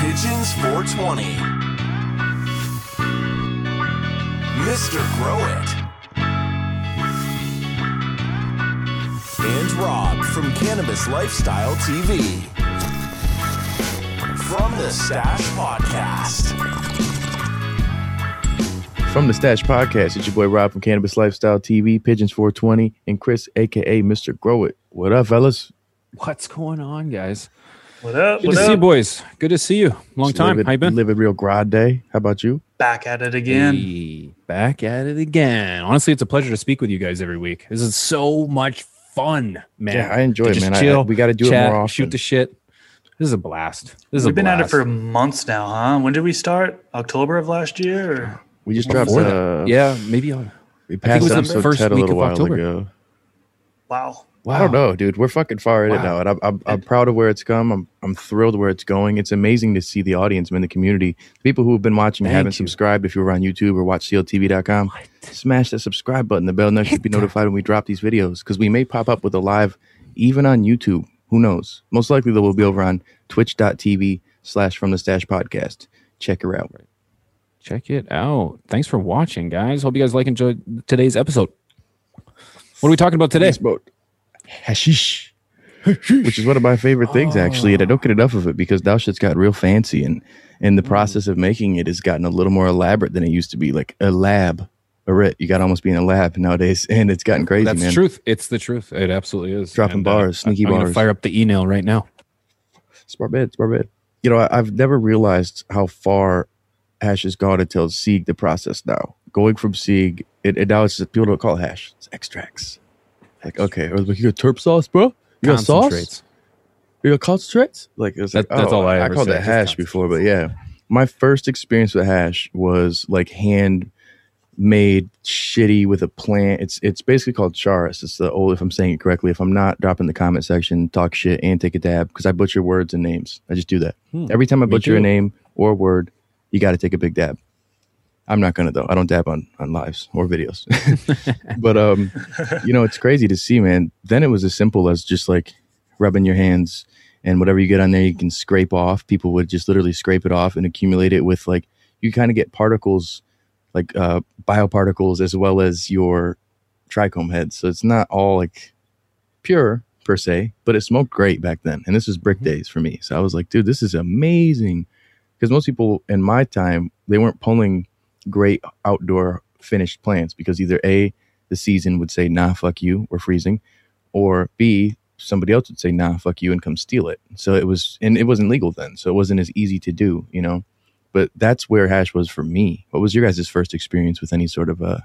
Pigeons 420. Mr. Grow It. And Rob from Cannabis Lifestyle TV. From the Stash Podcast. From the Stash Podcast, it's your boy Rob from Cannabis Lifestyle TV, Pigeons 420, and Chris, aka Mr. Grow It. What up, fellas? What's going on, guys? What up? Good What to see you, boys. Good to see you. Long time. Live How you been? Live a real grad day. How about you? Back at it again. Hey, back at it again. Honestly, it's a pleasure to speak with you guys every week. This is so much fun, man. Yeah, I enjoy it, just man. I- I- Chill, we gotta do it more often. Shoot the shit. This is a blast. This is We've a been at it for months now, huh? When did we start? October of last year? Or? We just dropped. Before that. Uh, yeah, maybe. I'll, we it passed was the first week little of while October. ago. Wow. I don't know, dude. We're fucking far in it now, and I'm, I'm, I'm proud of where it's come. I'm I'm thrilled where it's going. It's amazing to see the audience, man, the community, the people who have been watching and Thank haven't you. subscribed. If you were on YouTube or watch CLTV.com, smash that subscribe button. The bell next to be notified when we drop these videos because we may pop up with a live, even on YouTube. Who knows? Most likely, though, we'll be over on Twitch.tv slash From the Stash Podcast. Check her out. Check it out. Thanks for watching, guys. Hope you guys like enjoyed today's episode. What are we talking about today? Hashish, which is one of my favorite things actually, and I don't get enough of it because that shit's got real fancy, and and the process of making it has gotten a little more elaborate than it used to be, like a lab. Or it, you got to almost be in a lab nowadays, and it's gotten crazy, That's man. truth. It's the truth. It absolutely is. Dropping And, uh, bars, sneaky I'm bars. fire up the e-nail right now. Smart bed, smart bed. You know, I, I've never realized how far hash has gone until Sieg the process now. Going from Sieg, and, it now it's people don't call it hash, it's extracts. Like, okay, or like, you got terp sauce, bro? You got sauce? You got concentrates? Like it's That- like, that's oh, all I I ever called say, it hash before, but yeah, my first experience with hash was like hand made shitty with a plant. It's it's basically called charas. It's the old if I'm saying it correctly. If I'm not, drop in the comment section, talk shit, and take a dab because I butcher words and names. I just do that Hmm. every time I butcher a name or a word. You got to take a big dab. I'm not gonna though. I don't dab on on lives or videos. but um, you know, it's crazy to see, man. Then it was as simple as just like rubbing your hands and whatever you get on there, you can scrape off. People would just literally scrape it off and accumulate it with like you kind of get particles, like uh, bioparticles, as well as your trichome heads. So it's not all like pure per se, but it smoked great back then. And this was brick days for me. So I was like, dude, this is amazing. Because most people in my time, they weren't pulling great outdoor finished plants because either A, the season would say, nah, fuck you, we're freezing, or B, somebody else would say, nah, fuck you, and come steal it. So it was, and it wasn't legal then. So it wasn't as easy to do, you know? But that's where hash was for me. What was your guys' first experience with any sort of uh,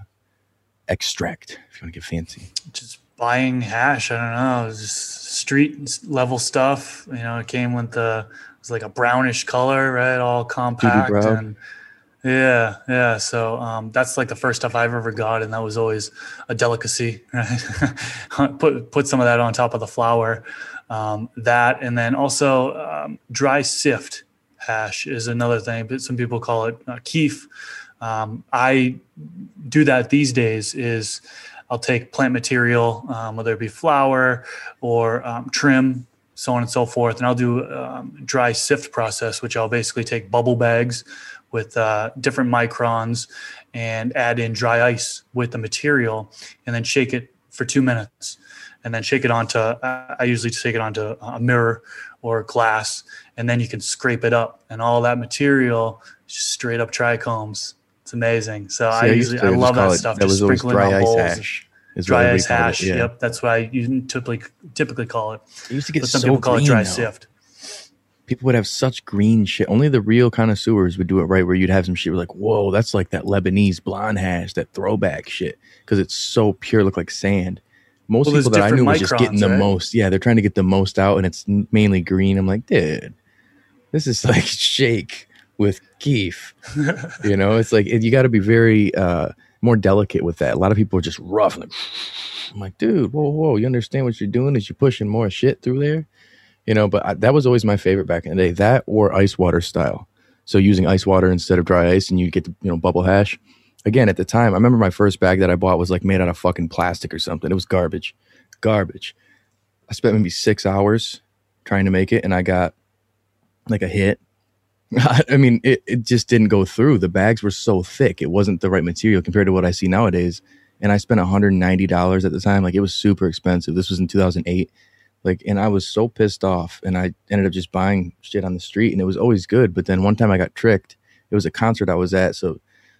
extract, if you want to get fancy? Just buying hash. I don't know. It was just street level stuff. You know, it came with the, it was like a brownish color, right? All compact. And yeah, yeah. So um, that's like the first stuff I've ever got. And that was always a delicacy, right? put, put some of that on top of the flower. Um, that, and then also um, dry sift hash is another thing, but some people call it uh, keef. Um, I do that these days is I'll take plant material, um, whether it be flower or um, trim, so on and so forth, and I'll do dry sift process, which I'll basically take bubble bags with uh, different microns and add in dry ice with the material, and then shake it for two minutes, and then shake it onto. I I usually take it onto a mirror or glass, and then you can scrape it up, and all that material straight up trichomes. It's amazing. So I See, used usually to I love that it- stuff. That just was always sprinkling dry on ice bowls. hash. is Dry ice called it, hash. yeah. Yep, that's what I you typically typically call it. It used to get But some so people call green, it dry though. sift. People would have such green shit. Only the real connoisseurs would do it right, where you'd have some shit like, whoa, that's like that Lebanese blonde hash, that throwback shit, because it's so pure, look like sand. Most Well, people that I knew were just getting the right? most. Yeah, they're trying to get the most out, and it's mainly green. I'm like, dude, this is like shake with keef. you know, it's like you got to be very uh, more delicate with that. A lot of people are just rough. Like, I'm like, dude, whoa, whoa, you understand what you're doing? Is you're pushing more shit through there? You know but I, that was always my favorite back in the day that or ice water style so using ice water instead of dry ice and you get the you know bubble hash again at the time i remember my first bag that i bought was like made out of fucking plastic or something it was garbage garbage i spent maybe six hours trying to make it and i got like a hit I mean, it, it just didn't go through. The bags were so thick. It wasn't the right material compared to what I see nowadays. And I spent $190 at the time. Like it was super expensive. This was in 2008. Like, and I was so pissed off. And I ended up just buying shit on the street and it was always good. But then one time I got tricked. It was a concert I was at. So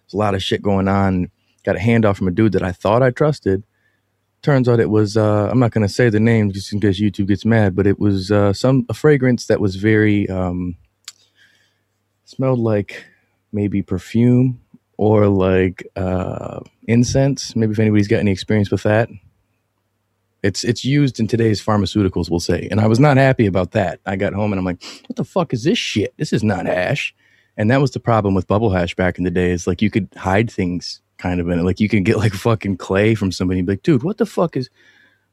there's a lot of shit going on. Got a handoff from a dude that I thought I trusted. Turns out it was, uh, I'm not to say the name just in case YouTube gets mad, but it was uh, some, a fragrance that was very, um, smelled like maybe perfume or like uh, incense. Maybe if anybody's got any experience with that, it's it's used in today's pharmaceuticals, we'll say. And I was not happy about that. I got home and I'm like, what the fuck is this shit? This is not hash. And that was the problem with bubble hash back in the day. Is like you could hide things kind of in it. Like you could get like fucking clay from somebody and be like, dude, what the fuck is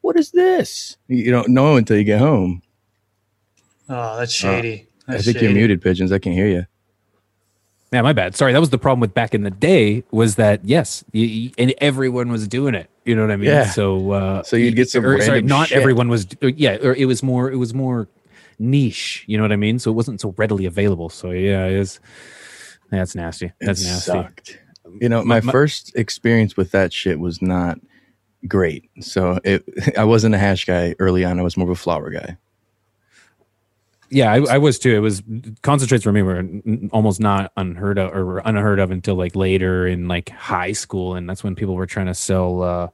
what is this? You don't know until you get home. Oh, that's shady. I That's think you're muted, pigeons. I can't hear you. Yeah, my bad. Sorry, that was the problem with back in the day. Was that yes, and everyone was doing it. You know what I mean? Yeah. So, uh, So you'd get some or, sorry, not shit. everyone was. Yeah, or it was more. It was more niche. You know what I mean? So it wasn't so readily available. So yeah, it is. That's nasty. That's It nasty. Sucked. You know, my, My- my- first experience with that shit was not great. So it, I wasn't a hash guy early on. I was more of a flower guy. Yeah, I, I was too. It was concentrates for me were almost not unheard of or unheard of until like later in like high school, and that's when people were trying to sell uh,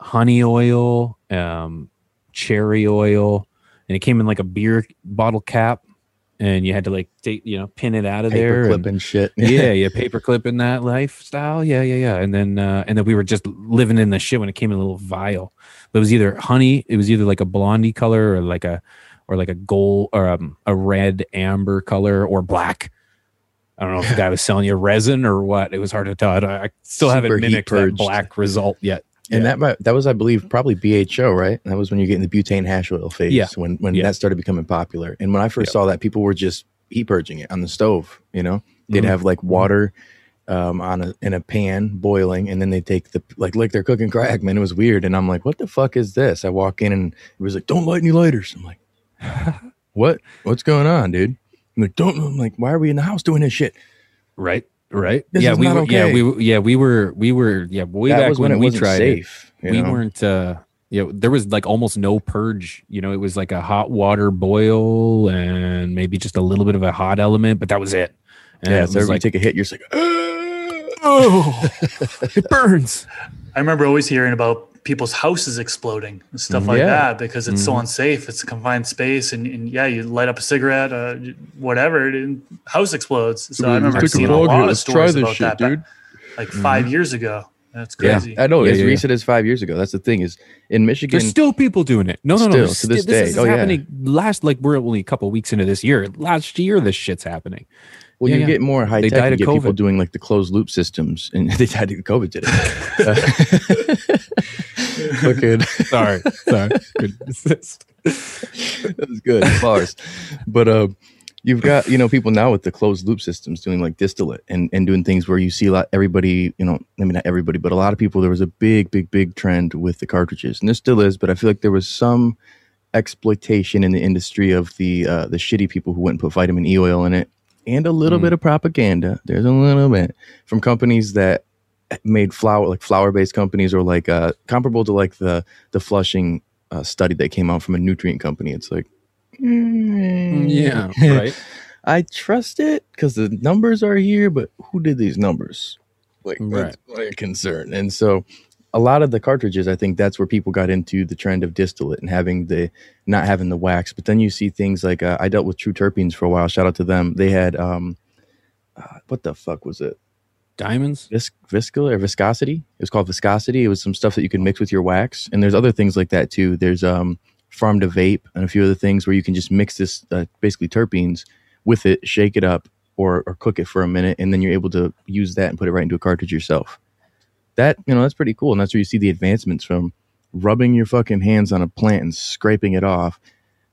honey oil, um, cherry oil, and it came in like a beer bottle cap, and you had to like take you know pin it out of there. Paper and- clip and shit. yeah, yeah, paperclip in that lifestyle. Yeah, yeah, yeah. And then uh and then we were just living in the shit when it came in a little vial. But it was either honey, it was either like a blondie color or like a or like a gold or um, a red amber color or black. I don't know if the guy was selling you resin or what. It was hard to tell. I, I still Super haven't mimicked that black result yet. And Yeah. that that was, I believe, probably BHO, right? That was when you're getting the butane hash oil phase. Yeah. When when Yeah. that started becoming popular. And when I first Yeah. saw that, people were just heat purging it on the stove. You know, they'd Mhm. have like water um, on a in a pan boiling, and then they take the like like they're cooking crack. Man, it was weird. And I'm like, what the fuck is this? I walk in and it was like, don't light any lighters. I'm like, what? What's going on, dude? I'm like, don't. I'm like, why are we in the house doing this shit? Right. Right. This yeah, is we not were yeah, we were- yeah, we were we were yeah, way that back was when, when, it we wasn't tried safe. you we know? weren't uh you know there was like almost no purge you know it was like a hot water boil and maybe just a little bit of a hot element but that was it and Yeah, so was every like take a hit, you're just like, oh it burns I remember always hearing about people's houses exploding and stuff like Yeah. that because it's so Mhm. unsafe. It's a confined space, and, and yeah, you light up a cigarette, uh, whatever, and house explodes. So I remember Took a seeing a lot here. of Let's stories about shit, that, back, dude. like 5 years ago. That's crazy. Yeah. crazy. I know Yeah, as yeah, yeah. recent as five years ago. That's the thing is in Michigan. there's still people doing it no no no Still, this, to this this is day. Oh, yeah. happening last like we're only a couple weeks into this year last year this shit's happening well, yeah, you yeah. get more high They tech. died You of get people COVID. doing like the closed loop systems, and they died of COVID. Did it? Fucking, sorry sorry Good that was good bars. But uh, you've got you know people now with the closed loop systems doing like distillate and and doing things where you see a lot everybody you know I mean not everybody but a lot of people there was a big big big trend with the cartridges and there still is but I feel like there was some exploitation in the industry of the uh, the shitty people who went and put vitamin E oil in it and a little Mm. bit of propaganda. There's a little bit from companies that made flower like flower based companies or like uh, comparable to like the the Flushing uh, study that came out from a nutrient company. It's like. mm, yeah right I trust it because the numbers are here, but who did these numbers? Like, Right. that's my concern. And so, a lot of the cartridges, I think that's where people got into the trend of distillate and having the not having the wax. But then you see things like uh, I dealt with True Terpenes for a while. Shout out to them. They had um, uh, what the fuck was it? Diamonds Vis- or viscosity. It was called viscosity. It was some stuff that you could mix with your wax, and there's other things like that too. There's um, farm to vape and a few other things where you can just mix this uh, basically terpenes with it, shake it up, or or cook it for a minute, and then you're able to use that and put it right into a cartridge yourself. That you know that's pretty cool, and that's where you see the advancements from rubbing your fucking hands on a plant and scraping it off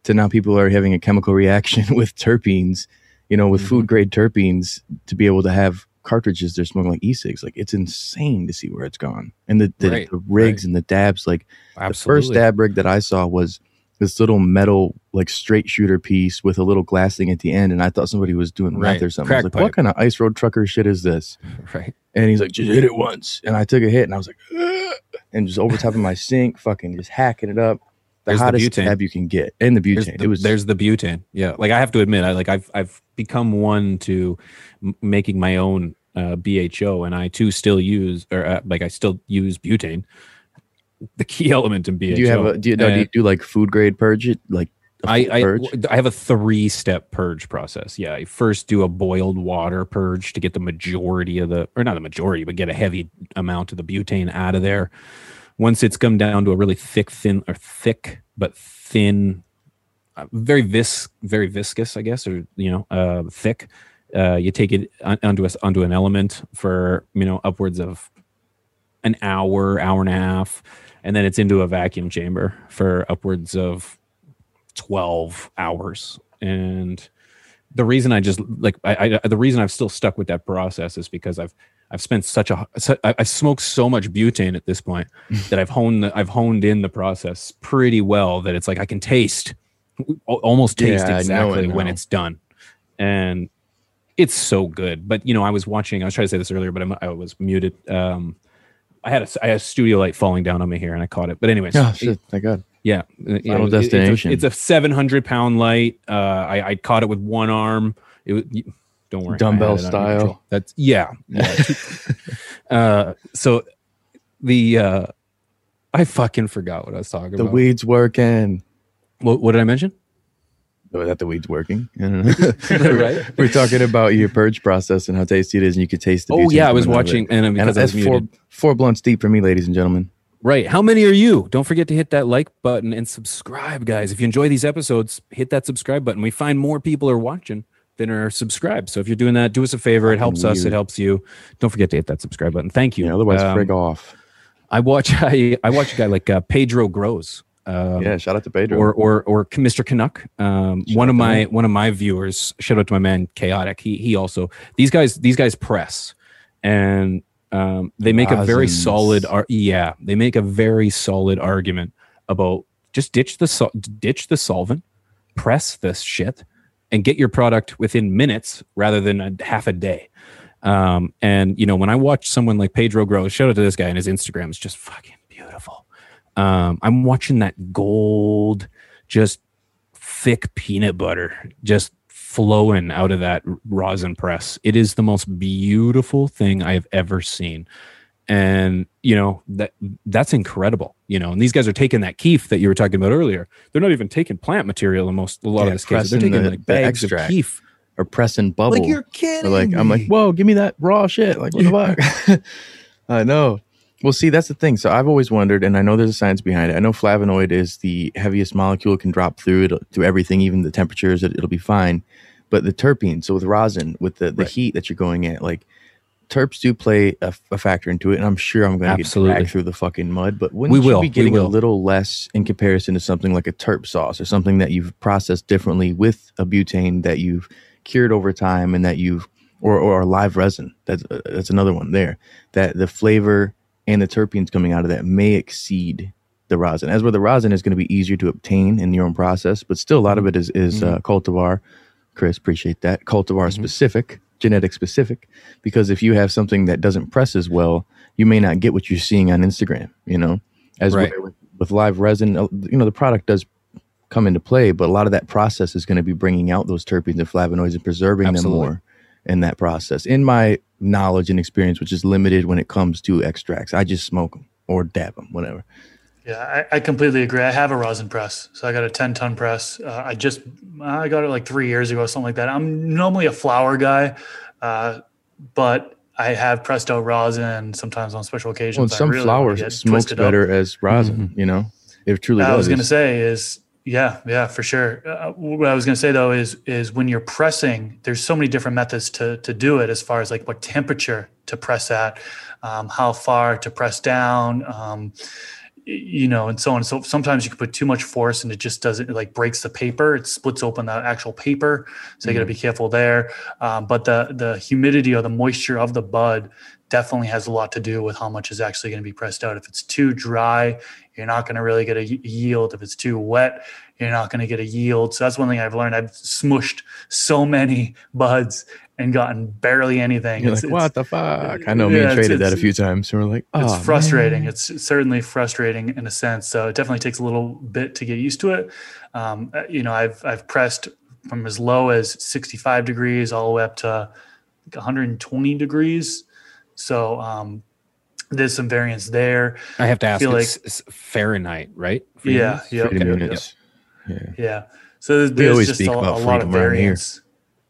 to now people are having a chemical reaction with terpenes, you know, with Mhm. food grade terpenes to be able to have cartridges they're smoking like e-cigs. Like it's insane to see where it's gone. And the the, Right, the rigs right. and the dabs, like absolutely the first dab rig that I saw was this little metal like straight shooter piece with a little glass thing at the end, and I thought somebody was doing meth Right. or something. I was Crack like, what kind of ice road trucker shit is this? Right. And he's like, just hit it once, and I took a hit, and I was like, "Ugh," and just over top of my sink, fucking just hacking it up. The There's the hottest butane. tab you can get, and the butane. the, it was there's the butane. Yeah. Like I have to admit, I like I've I've become one to m- making my own uh, BHO, and I too still use or uh, like I still use butane. The key element in BHO. Do you have a do you, no, do you do like food grade purge it like I I, purge? I have a three step purge process. Yeah, I first do a boiled water purge to get the majority of the, or not the majority, but get a heavy amount of the butane out of there. Once it's come down to a really thick, thin, or thick but thin, uh, very vis, very viscous, I guess, or you know, uh, thick. Uh, you take it onto a, onto an element for you know upwards of an hour, hour and a half, and then it's into a vacuum chamber for upwards of 12 hours. And the reason i just like I, I the reason i've still stuck with that process is because i've i've spent such a i've smoked so much butane at this point that i've honed the, i've honed in the process pretty well that it's like i can taste almost taste Yeah, I know it exactly when it's done. And it's so good but you know i was watching i was trying to say this earlier but I'm, i was muted um I had a, I had a studio light falling down on me here and I caught it. But anyways, Oh shit! Thank God. yeah, uh, yeah, Final it- it's a- Destination. It's a, 700 pound light. Uh, I, I caught it with one arm. It was, don't worry, Dumbbell had it under style. That's yeah. yeah. uh, so the uh, I fucking forgot what I was talking The about. The weed's working. what, what did I mention? Oh, that the weed's working. I don't know. Right. We're talking about your purge process and how tasty it is, and you could taste the. Oh yeah, I was coming out of it. watching, and And because I was that's four muted. four blunts deep for me, ladies and gentlemen. Right. How many are you? Don't forget to hit that like button and subscribe, guys. If you enjoy these episodes, hit that subscribe button. We find more people are watching than are subscribed. So if you're doing that, do us a favor. It helps us. It helps you. Don't forget to hit that subscribe button. Thank you. Yeah, otherwise, Um, frig off. I watch. I, I watch a guy like uh, Pedro Grows. Um, yeah, shout out to Pedro. or or or Mr. Canuck. Um, one of my him. one of my viewers. Shout out to my man Chaotic. He he also these guys these guys press and um, they make a very solid. Ar- yeah, they make a very solid argument about just ditch the sol- ditch the solvent, press this shit, and get your product within minutes rather than a half a day. Um, and you know when I watch someone like Pedro Grow, shout out to this guy and his Instagram is just fucking. Um, I'm watching that gold, just thick peanut butter just flowing out of that rosin press. It is the most beautiful thing I have ever seen. And you know that that's incredible. You know, and these guys are taking that keef that you were talking about earlier. They're not even taking plant material in most a lot Yeah, of this cases. They're taking the- like the bags extract. of keef. or pressing bubble. Like you're Or kidding. like I'm like, whoa, give me that raw shit. Like what the fuck? I know. Well, see, that's the thing. So I've always wondered, and I know there's a science behind it. I know flavonoid is the heaviest molecule, it can drop through it through everything, even the temperatures. It, it'll be fine. But the terpene, so with rosin, with the, the Right. heat that you're going at, like terps do play a, a factor into it, and I'm sure I'm going to get dragged through the fucking mud. But wouldn't We will, be getting a little less in comparison to something like a terp sauce or something that you've processed differently with a butane that you've cured over time and that you've or or live resin. That's uh, that's another one there. That the flavor and the terpenes coming out of that may exceed the rosin. As where the rosin is going to be easier to obtain in your own process, but still a lot of it is is uh, cultivar. Chris, appreciate that cultivar specific, genetic specific. Because if you have something that doesn't press as well, you may not get what you're seeing on Instagram. You know, as Right. with, with live resin, uh, you know the product does come into play, but a lot of that process is going to be bringing out those terpenes and flavonoids and preserving Absolutely. them more in that process. In my knowledge and experience, which is limited when it comes to extracts, I just smoke them or dab them, whatever. Yeah, I, I completely agree. I have a rosin press, so I got a 10 ton press. Uh, I just I got it like three years ago, something like that. I'm normally a flower guy, uh, but I have pressed out rosin sometimes on special occasions. Well, some really flowers get smokes twisted up. better as rosin. You know, it truly I does. was going to say is yeah, yeah, for sure. Uh, what I was going to say though is is when you're pressing, there's so many different methods to to do it as far as like what temperature to press at, um, how far to press down, um, you know, and so on. So sometimes you can put too much force and it just doesn't it like breaks the paper. It splits open the actual paper, so you got to be careful there. Um, but the the humidity or the moisture of the bud definitely has a lot to do with how much is actually going to be pressed out. If it's too dry, you're not going to really get a yield. If it's too wet, you're not going to get a yield. So that's one thing I've learned. I've smushed so many buds and gotten barely anything. You're It's- like, it's- what the fuck? I know me and traded that a few times. So we're like, oh, it's frustrating. man. It's certainly frustrating in a sense. So it definitely takes a little bit to get used to it. Um, uh, you know, I've I've pressed from as low as 65 degrees all the way up to like 120 degrees. So um, there's some variance there. I have to ask. feel It's, it's Fahrenheit, right? For Yeah, you? yeah, Freedom okay, units. Yeah. yeah. So there's, there's always just speak a, about a lot of freedom around here. variance.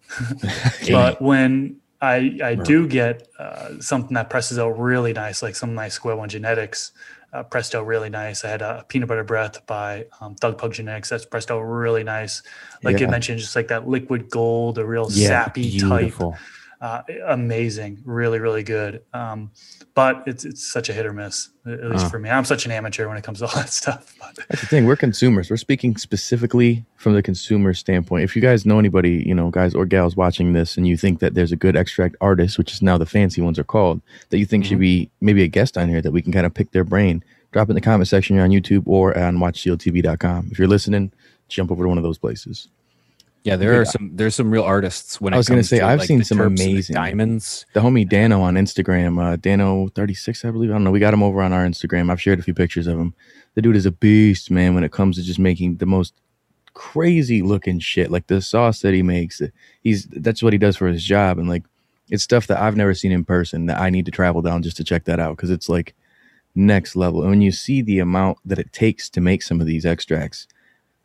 but when I I do get uh, something that presses out really nice, like some nice Square One Genetics uh, pressed out really nice. I had a peanut butter breath by um, Thug Pug Genetics that's pressed out really nice. Like you mentioned, just like that liquid gold, a real Yeah, sappy type, Beautiful. Uh, amazing, really really good. Um, but it's it's such a hit or miss, at least Uh. for me. I'm such an amateur when it comes to all that stuff. But That's the thing. We're consumers. We're speaking specifically from the consumer standpoint. If you guys know anybody, you know, guys or gals watching this, and you think that there's a good extract artist, which is now the fancy ones are called, that you think should be maybe a guest on here that we can kind of pick their brain, drop it in the comment section here on YouTube or on WatchCLTV.com. If you're listening, jump over to one of those places. Yeah, there Yeah. are some. There's some real artists. When I was gonna say, I've like, seen some amazing- diamonds. The homie Dano on Instagram, uh, Dano36, I believe. I don't know. We got him over on our Instagram. I've shared a few pictures of him. The dude is a beast, man, when it comes to just making the most crazy looking shit. Like the sauce that he makes, he's that's what he does for his job. And like, it's stuff that I've never seen in person that I need to travel down just to check that out because it's like next level. And when you see the amount that it takes to make some of these extracts,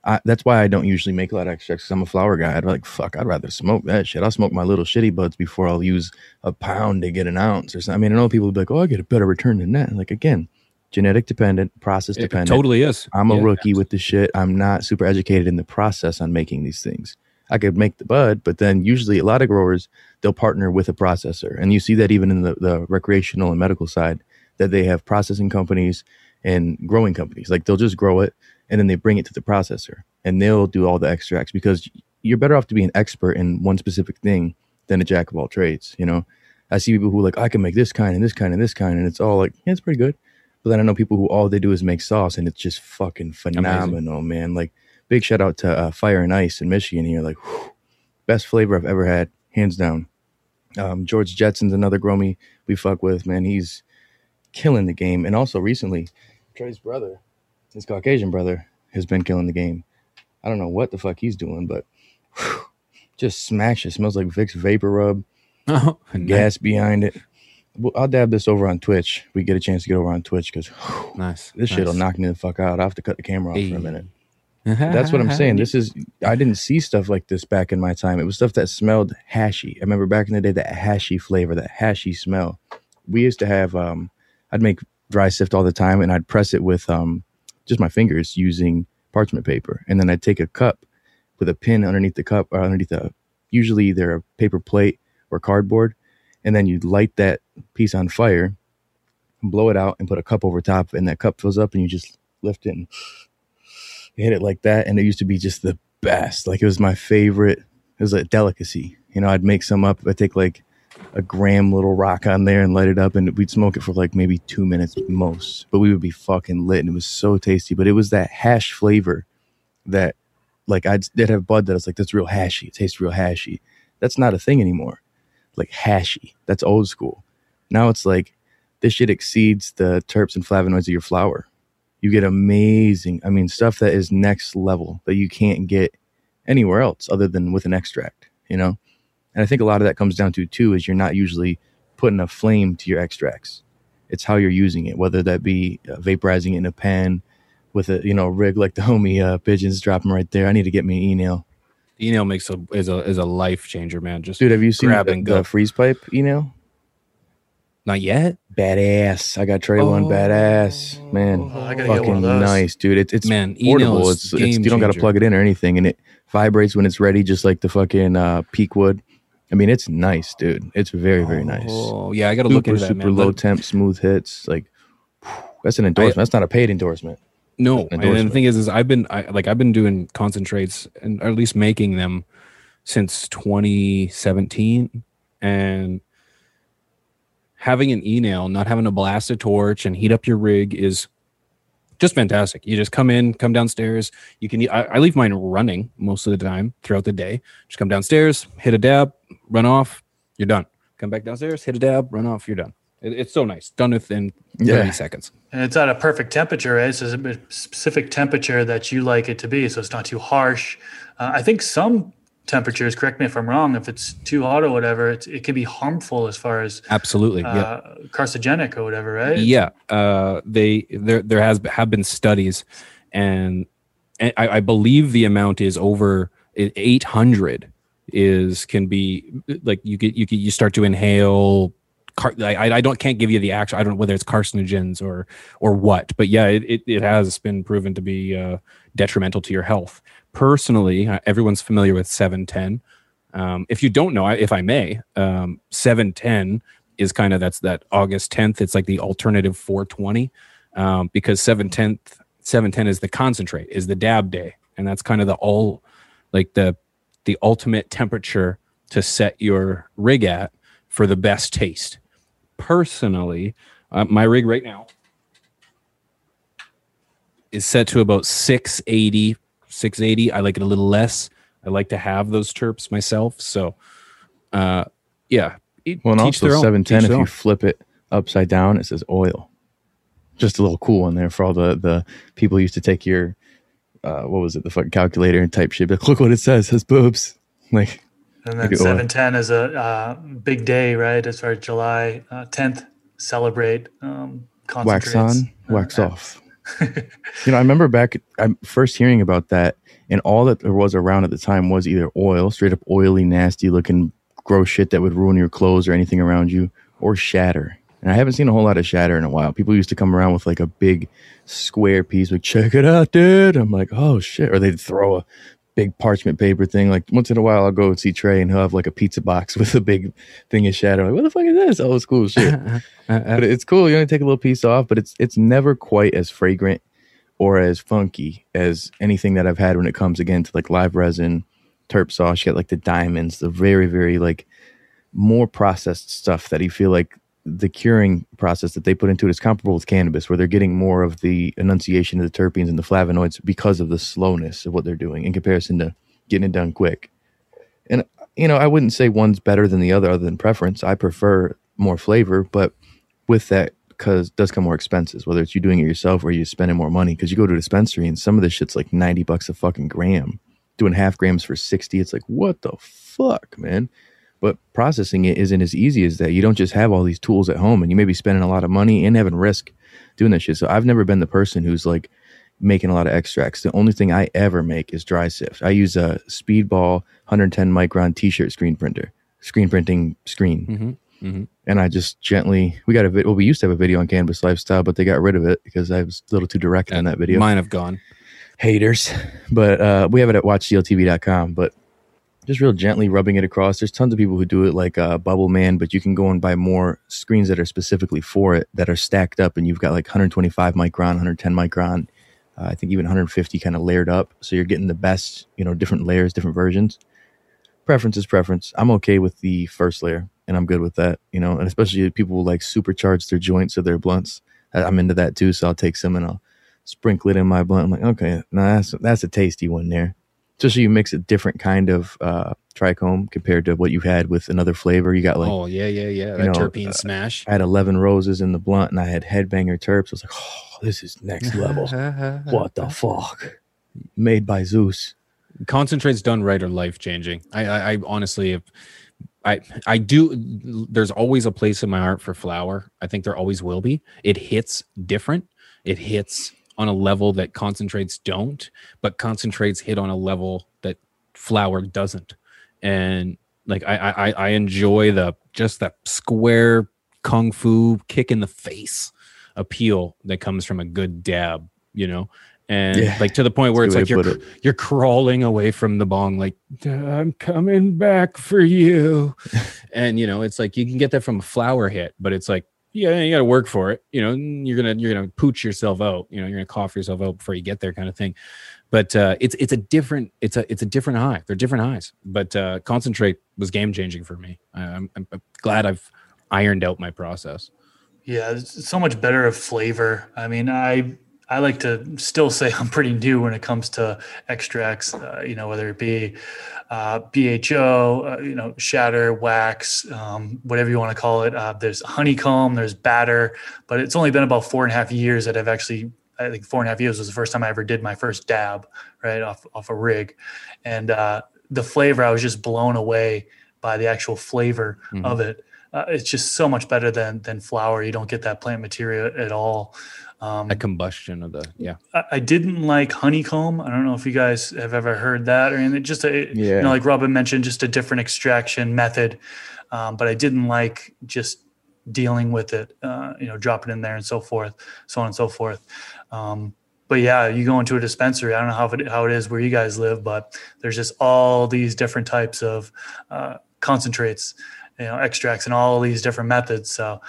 I, that's why I don't usually make a lot of extracts. Cause I'm a flower guy. I'd be like fuck. I'd rather smoke that shit. I'll smoke my little shitty buds before I'll use a pound to get an ounce or something. I mean, I know people be like, "Oh, I get a better return than that." Like again, genetic dependent, process It dependent. totally is. I'm a Yeah. rookie with the shit. I'm not super educated in the process on making these things. I could make the bud, but then usually a lot of growers they'll partner with a processor, and you see that even in the, the recreational and medical side that they have processing companies and growing companies. Like they'll just grow it and then they bring it to the processor and they'll do all the extracts because you're better off to be an expert in one specific thing than a jack of all trades. You know, I see people who like I can make this kind and this kind and this kind, and it's all like yeah, it's pretty good. But then I know people who all they do is make sauce, and it's just fucking phenomenal, man. Like big shout out to uh, Fire and Ice in Michigan here. Like whew, best flavor I've ever had, hands down. Um, George Jetson's another grow me we fuck with, man. He's killing the game, and also recently, Trey's brother, his Caucasian brother, has been killing the game. I don't know what the fuck he's doing, but whew, just smash it. Smells like Vicks VapoRub Oh, nice. gas behind it. Well, I'll dab this over on Twitch. We get a chance to get over on Twitch because Nice. this shit'll knock me the fuck out. I have to cut the camera off for a minute. That's what I'm saying. This is I didn't see stuff like this back in my time. It was stuff that smelled hashy. I remember back in the day that hashy flavor, that hashy smell. We used to have um I'd make dry sift all the time and I'd press it with um just my fingers using parchment paper. And then I'd take a cup with a pin underneath the cup or underneath a usually either a paper plate or cardboard. And then you'd light that piece on fire, and blow it out, and put a cup over top, and that cup fills up and you just lift it and hit it like that. And it used to be just the best. Like it was my favorite. It was a delicacy. You know i'd make some up. I'd take like a gram little rock on there and light it up and we'd smoke it for like maybe two minutes most but we would be fucking lit and it was so tasty but it was that hash flavor that like i'd did have bud that was like that's real hashy. It tastes real hashy. That's not a thing anymore. Like hashy. That's old school. Now it's like this shit exceeds the terps and flavonoids of your flower. You get amazing i mean stuff that is next level that you can't get anywhere else other than with an extract you know and i think a lot of that comes down to too is you're not usually putting a flame to your extracts it's how you're using it whether that be uh, vaporizing it in a pan with a you know rig like the homie uh, pigeons dropping right there i need to get me an e-nail E-nail makes a is a is a life changer, man. Just dude have you seen the, and the freeze pipe e-nail not yet. badass i got trey one Oh. badass man Oh, I gotta get one fucking of those. nice dude it, it's Man, portable. It's, it's you don't got to plug it in or anything, and it vibrates when it's ready, just like the fucking uh, Peakwood. I mean, it's nice, dude. It's very very nice. Oh yeah, I got to look into that. super man. low temp, smooth hits. Like that's an endorsement. that's not a paid endorsement. No, an and the thing is, is I've been I, like I've been doing concentrates and or at least making them since 2017, and having an e nail, not having to blast a torch and heat up your rig is just fantastic. You just come in, come downstairs. You can. I, I leave mine running most of the time throughout the day. Just come downstairs, hit a dab, run off. You're done. Come back downstairs, hit a dab, run off. You're done. It, it's so nice. Done within 30 Yeah. seconds. And it's at a perfect temperature, right? So it's a specific temperature that you like it to be. So it's not too harsh. Uh, I think some temperatures, correct me if I'm wrong, if it's too hot or whatever, it's, it can be harmful as far as Absolutely. yeah. uh, carcinogenic or whatever, right? Yeah, uh, they there there has have been studies, and, and I, I believe the amount is over eight hundred. Is can be like you get you get you start to inhale. Car- I, I don't can't give you the actual. I don't know whether it's carcinogens or or what, but yeah, it, it, it has been proven to be uh, detrimental to your health. Personally, uh, everyone's familiar with seven ten. Um, if you don't know, if I may, um, seven ten is kind of that's that August 10th. It's like the alternative 420 um, because 710th 710 is the concentrate, is the dab day, and that's kind of the all like the the ultimate temperature to set your rig at for the best taste. Personally, uh, my rig right now is set to about 680 680 i like it a little less i like to have those terps myself so uh yeah it- Well, and also seven ten. If you own. flip it upside down, it says oil. Just a little cool one there for all the the people who used to take your uh, what was it the fucking calculator and type shit. Like, look what it says. It says boobs. Like, And then Look at oil. 710 is a uh, big day, right? As far as July uh, 10th, celebrate um, wax concentrates. on, wax off. You know, I remember back. I'm first hearing about that, and all that there was around at the time was either oil, straight up oily, nasty looking, gross shit that would ruin your clothes or anything around you, or shatter. And I haven't seen a whole lot of shatter in a while. People used to come around with like a big square piece, like check it out, dude. I'm like, oh shit, or they'd throw a big parchment paper thing. Like once in a while, I'll go and see Trey, and he'll have like a pizza box with a big thing of shatter. Like, what the fuck is this? Oh, it's cool shit Uh, uh, but it's cool. You only take a little piece off, but it's it's never quite as fragrant or as funky as anything that I've had when it comes again to like live resin, terp sauce. You got like the diamonds, the very very like more processed stuff that you feel like the curing process that they put into it is comparable with cannabis, where they're getting more of the enunciation of the terpenes and the flavonoids because of the slowness of what they're doing in comparison to getting it done quick. And you know, I wouldn't say one's better than the other, other than preference. I prefer more flavor, but with that because does come more expenses whether it's you doing it yourself or you spending more money because you go to a dispensary and some of this shit's like 90 bucks a fucking gram doing half grams for 60 it's like what the fuck man but processing it isn't as easy as that you don't just have all these tools at home and you may be spending a lot of money and having risk doing that shit so i've never been the person who's like making a lot of extracts the only thing i ever make is dry sift i use a speedball 110 micron t-shirt screen printer screen printing screen mhm, mhm. and I just gently we got a vid. Well, we used to have a video on Cannabis Lifestyle, but they got rid of it because I was a little too direct in that video. Mine have gone. Haters, but uh, we have it at watchcltv.com. But just real gently rubbing it across. There's tons of people who do it like uh, Bubble Man, but you can go and buy more screens that are specifically for it that are stacked up, and you've got like 125 micron, 110 micron. Uh, I think even 150 kind of layered up, so you're getting the best, you know, different layers, different versions. Preference is preference. I'm okay with the first layer, and I'm good with that, you know. And especially people will like supercharge their joints or their blunts. I'm into that too, so I'll take some and I'll sprinkle it in my blunt. I'm like, okay, now that's that's a tasty one there. Especially you mix a different kind of uh, trichome compared to what you had with another flavor. You got like oh yeah, yeah, yeah. That know, terpene uh, smash. I had 11 roses in the blunt and I had headbanger terps. I was like, oh, this is next level. what the fuck? Made by Zeus. Concentrates done right are life changing. I, I, I honestly, have, I, I do. There's always a place in my heart for flower. I think there always will be. It hits different. It hits on a level that concentrates don't, but concentrates hit on a level that flower doesn't. And like I, I, I enjoy the just that square kung fu kick in the face appeal that comes from a good dab. You know. And Yeah, like to the point where it's like you're put you're crawling away from the bong like i'm coming back for you and you know it's like you can get that from a flower hit but it's like yeah you got to work for it you know you're gonna you're gonna pooch yourself out you know you're gonna cough yourself out before you get there kind of thing. But uh it's it's a different it's a it's a different high they're different highs. But uh concentrate was game changing for me. I'm, I'm glad i've ironed out my process. Yeah, it's so much better of flavor. I mean, I I like to still say I'm pretty new when it comes to extracts, uh, you know, whether it be uh, BHO, uh, you know, shatter, wax, um, whatever you want to call it. Uh, there's honeycomb, there's batter, but it's only been about four and a half years that I've actually, I think four and a half years was the first time I ever did my first dab, right, off, off a rig. And uh, the flavor, I was just blown away by the actual flavor Mhm. of it. Uh, it's just so much better than than flower. You don't get that plant material at all. Um, a combustion of the yeah. I, I didn't like honeycomb. I don't know if you guys have ever heard that or anything. Just a, you Yeah. know, like Robin mentioned, just a different extraction method. Um, but I didn't like just dealing with it. Uh, you know, dropping in there and so forth, so on and so forth. Um, but yeah, you go into a dispensary. I don't know how it, how it is where you guys live, but there's just all these different types of uh, concentrates, you know, extracts, and all these different methods. So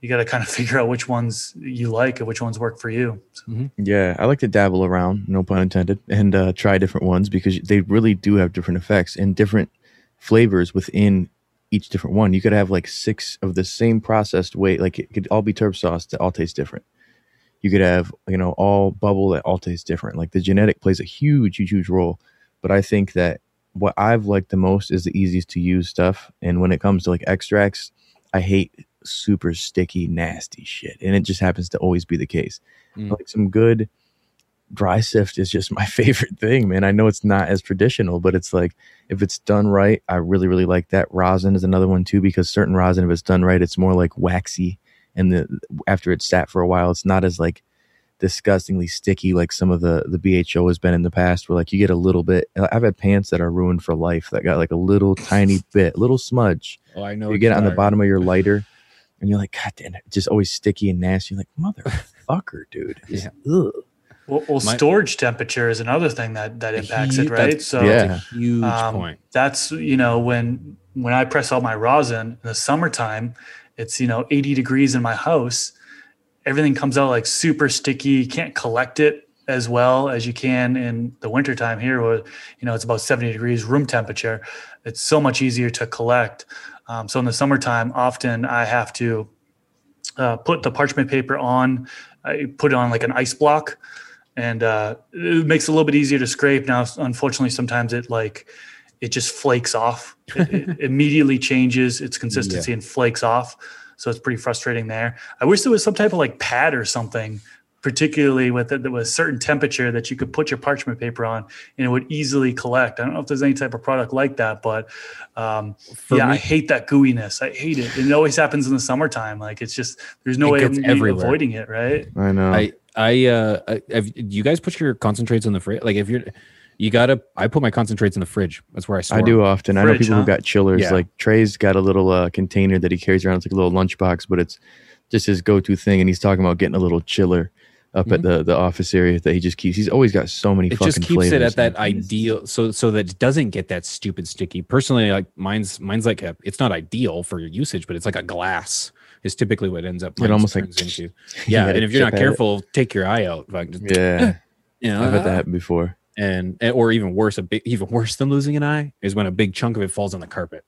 you got to kind of figure out which ones you like and which ones work for you. So, Yeah, I like to dabble around, no pun intended, and uh, try different ones because they really do have different effects and different flavors within each different one. You could have like six of the same processed way, like it could all be terp sauce that all taste different. You could have, you know, all bubble that all taste different. Like the genetic plays a huge, huge, huge role. But I think that what I've liked the most is the easiest to use stuff. And when it comes to like extracts, I hate super sticky, nasty shit. And it just happens to always be the case. Mm. Like some good dry sift is just my favorite thing, man. I know it's not as traditional, but it's like if it's done right, I really, really like that. Rosin is another one too, because certain rosin, if it's done right, it's more like waxy. And the after it's sat for a while, it's not as like disgustingly sticky like some of the the BHO has been in the past where like you get a little bit I've had pants that are ruined for life that got like a little tiny bit, little smudge. Oh, I know. you get it on the bottom of your lighter and you're like, God damn it, just always sticky and nasty. You're like, motherfucker, dude. Just, ugh. Well, well My- storage temperature is another thing that that impacts it, right? that's- So Yeah. That's a huge um, point. that's you know when when I press out my rosin in the summertime, it's you know 80 degrees in my house. Everything comes out like super sticky. You can't collect it as well as you can in the wintertime here, where you know it's about 70 degrees room temperature. It's so much easier to collect. Um, so in the summertime, often I have to uh, put the parchment paper on. I put it on like an ice block, and uh, it makes it a little bit easier to scrape. Now, unfortunately, sometimes it like it just flakes off. It, it immediately changes its consistency and flakes off. So it's pretty frustrating there. I wish there was some type of like pad or something, particularly with it, that was a certain temperature that you could put your parchment paper on and it would easily collect. I don't know if there's any type of product like that, but um, yeah, me- I hate that gooiness. I hate it. And it always happens in the summertime. Like it's just there's no way of gets me avoiding it, right? I know. I I uh I- have you guys put your concentrates in the fridge? Like if you're you gotta I put my concentrates in the fridge. That's where I store I do 'em. often. I know people huh? who got chillers. Yeah. Like Trey's got a little uh, container that he carries around. It's like a little lunchbox, but it's just his go-to thing. And he's talking about getting a little chiller up at the the office area that he just keeps. He's always got so many Mm-hmm. It fucking just keeps flavors. it at that ideal so so that it doesn't get that stupid sticky. Personally, like mine's mine's like a it's not ideal for your usage, but it's like a glass is typically what ends up It mine almost like- into. You Yeah, and if you're not chip it. careful, take your eye out. Like, just, Yeah, you know, I've had that happen before. And and- or even worse, a big even worse than losing an eye is when a big chunk of it falls on the carpet.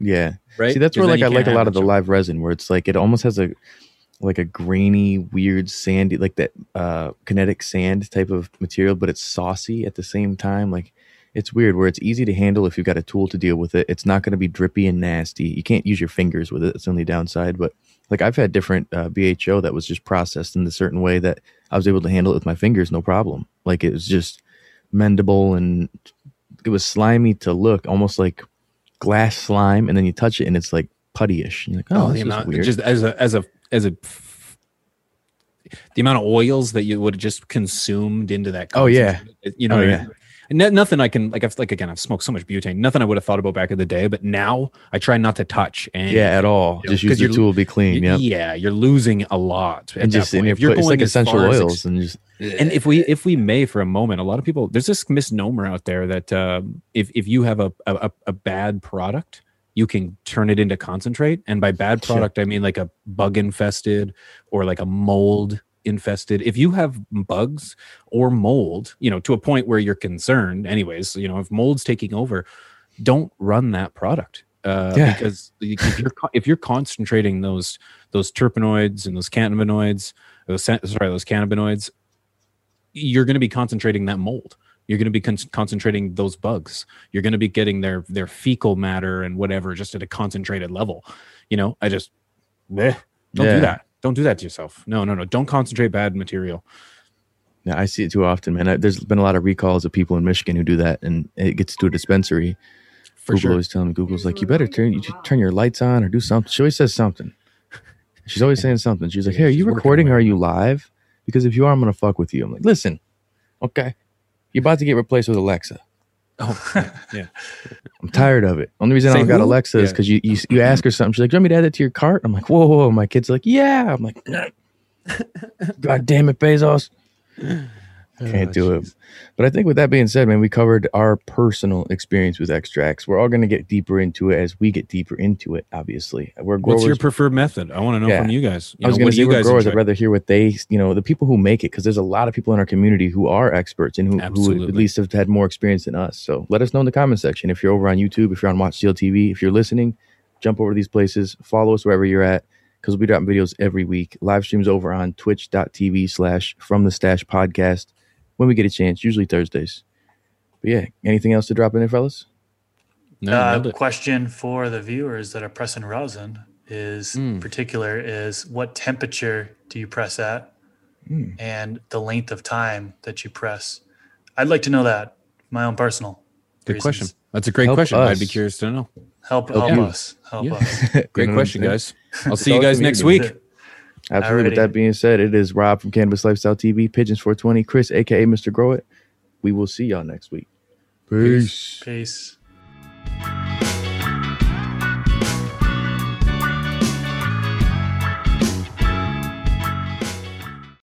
Yeah. Right? See, that's where like I like a lot of the chunk. live resin, where it's like it almost has a like a grainy, weird, sandy, like that uh kinetic sand type of material, but it's saucy at the same time. Like it's weird where it's easy to handle if you've got a tool to deal with it. It's not going to be drippy and nasty. You can't use your fingers with it. That's the only downside. But like I've had different uh, BHO that was just processed in a certain way that I was able to handle it with my fingers, no problem. Like it was just mendable and it was slimy to look, almost like glass slime, and then you touch it and it's like puttyish. You're like, oh, Oh, this is amount weird. just as a as a as a the amount of oils that you would have just consumed into that. Oh, yeah. you know. Oh, yeah. No- nothing I can like. I've like again. I've smoked so much butane. Nothing I would have thought about back in the day, but now I try not to touch. And yeah, at all. You know, just use the you're- tool, be clean. y- Yep. yeah, you're losing a lot. And just and if you're put, it's like essential oils ex- and just and if we if we may for a moment, a lot of people there's this misnomer out there that um, if if you have a, a a bad product, you can turn it into concentrate. And by bad product, I mean like a bug infested or like a mold infested. If you have bugs or mold, you know, to a point where you're concerned, anyways, you know, if mold's taking over, don't run that product. Uh, Yeah. because if you're if you're concentrating those those terpenoids and those cannabinoids, those sorry those cannabinoids you're going to be concentrating that mold. You're going to be con- concentrating those bugs. You're going to be getting their their fecal matter and whatever just at a concentrated level. You know, I just bleh, don't Yeah. do that. Don't do that to yourself. No, no, no. Don't concentrate bad material. Yeah, I see it too often, man. I, there's been a lot of recalls of people in Michigan who do that, and it gets to a dispensary. For Google sure. always telling me, Google's like, you better turn you turn your lights on or do something. She always says something. She's always saying something. She's like, hey, are you recording or are you live? Because if you are, I'm gonna fuck with you. I'm like, listen, okay, you're about to get replaced with Alexa. Oh, yeah, yeah. I'm tired of it. Only reason I Say don't got who? Alexa is Yeah. because you, you you ask her something. She's like, "Do you want me to add it to your cart?" I'm like, "Whoa, whoa, whoa." My kid's like, "Yeah." I'm like, "Nah." "God damn it, Bezos." Can't do it. But I think with that being said, man, we covered our personal experience with extracts. We're all going to get deeper into it as we get deeper into it. Obviously, we're growers. What's your preferred method? I want to know Yeah. from you guys. You I was going to say you we're guys growers. I'd rather hear what they, you know, the people who make it, because there's a lot of people in our community who are experts and who, who at least have had more experience than us. So let us know in the comment section. If you're over on YouTube, if you're on WatchCLTV, if you're listening, jump over to these places, follow us wherever you're at, because we'll be dropping videos every week. Live streams over on twitch.tv slash from the stash podcast when we get a chance, usually Thursdays. But yeah, anything else to drop in there, fellas? No, uh, nailed question for the viewers that are pressing rosin is Mm. particular is what temperature do you press at Mm. and the length of time that you press i'd like to know that my own personal Good reasons. question. That's a great Help question. I'd be curious to know. help Help help us help Yeah. us Great You know what I'm question, guys. I'll see you guys next week. Absolutely. Alrighty. With that being said, it is Rob from Cannabis Lifestyle TV, Pigeons 420, Chris, aka Mr. Grow It. We will see y'all next week. Peace. Peace. Peace.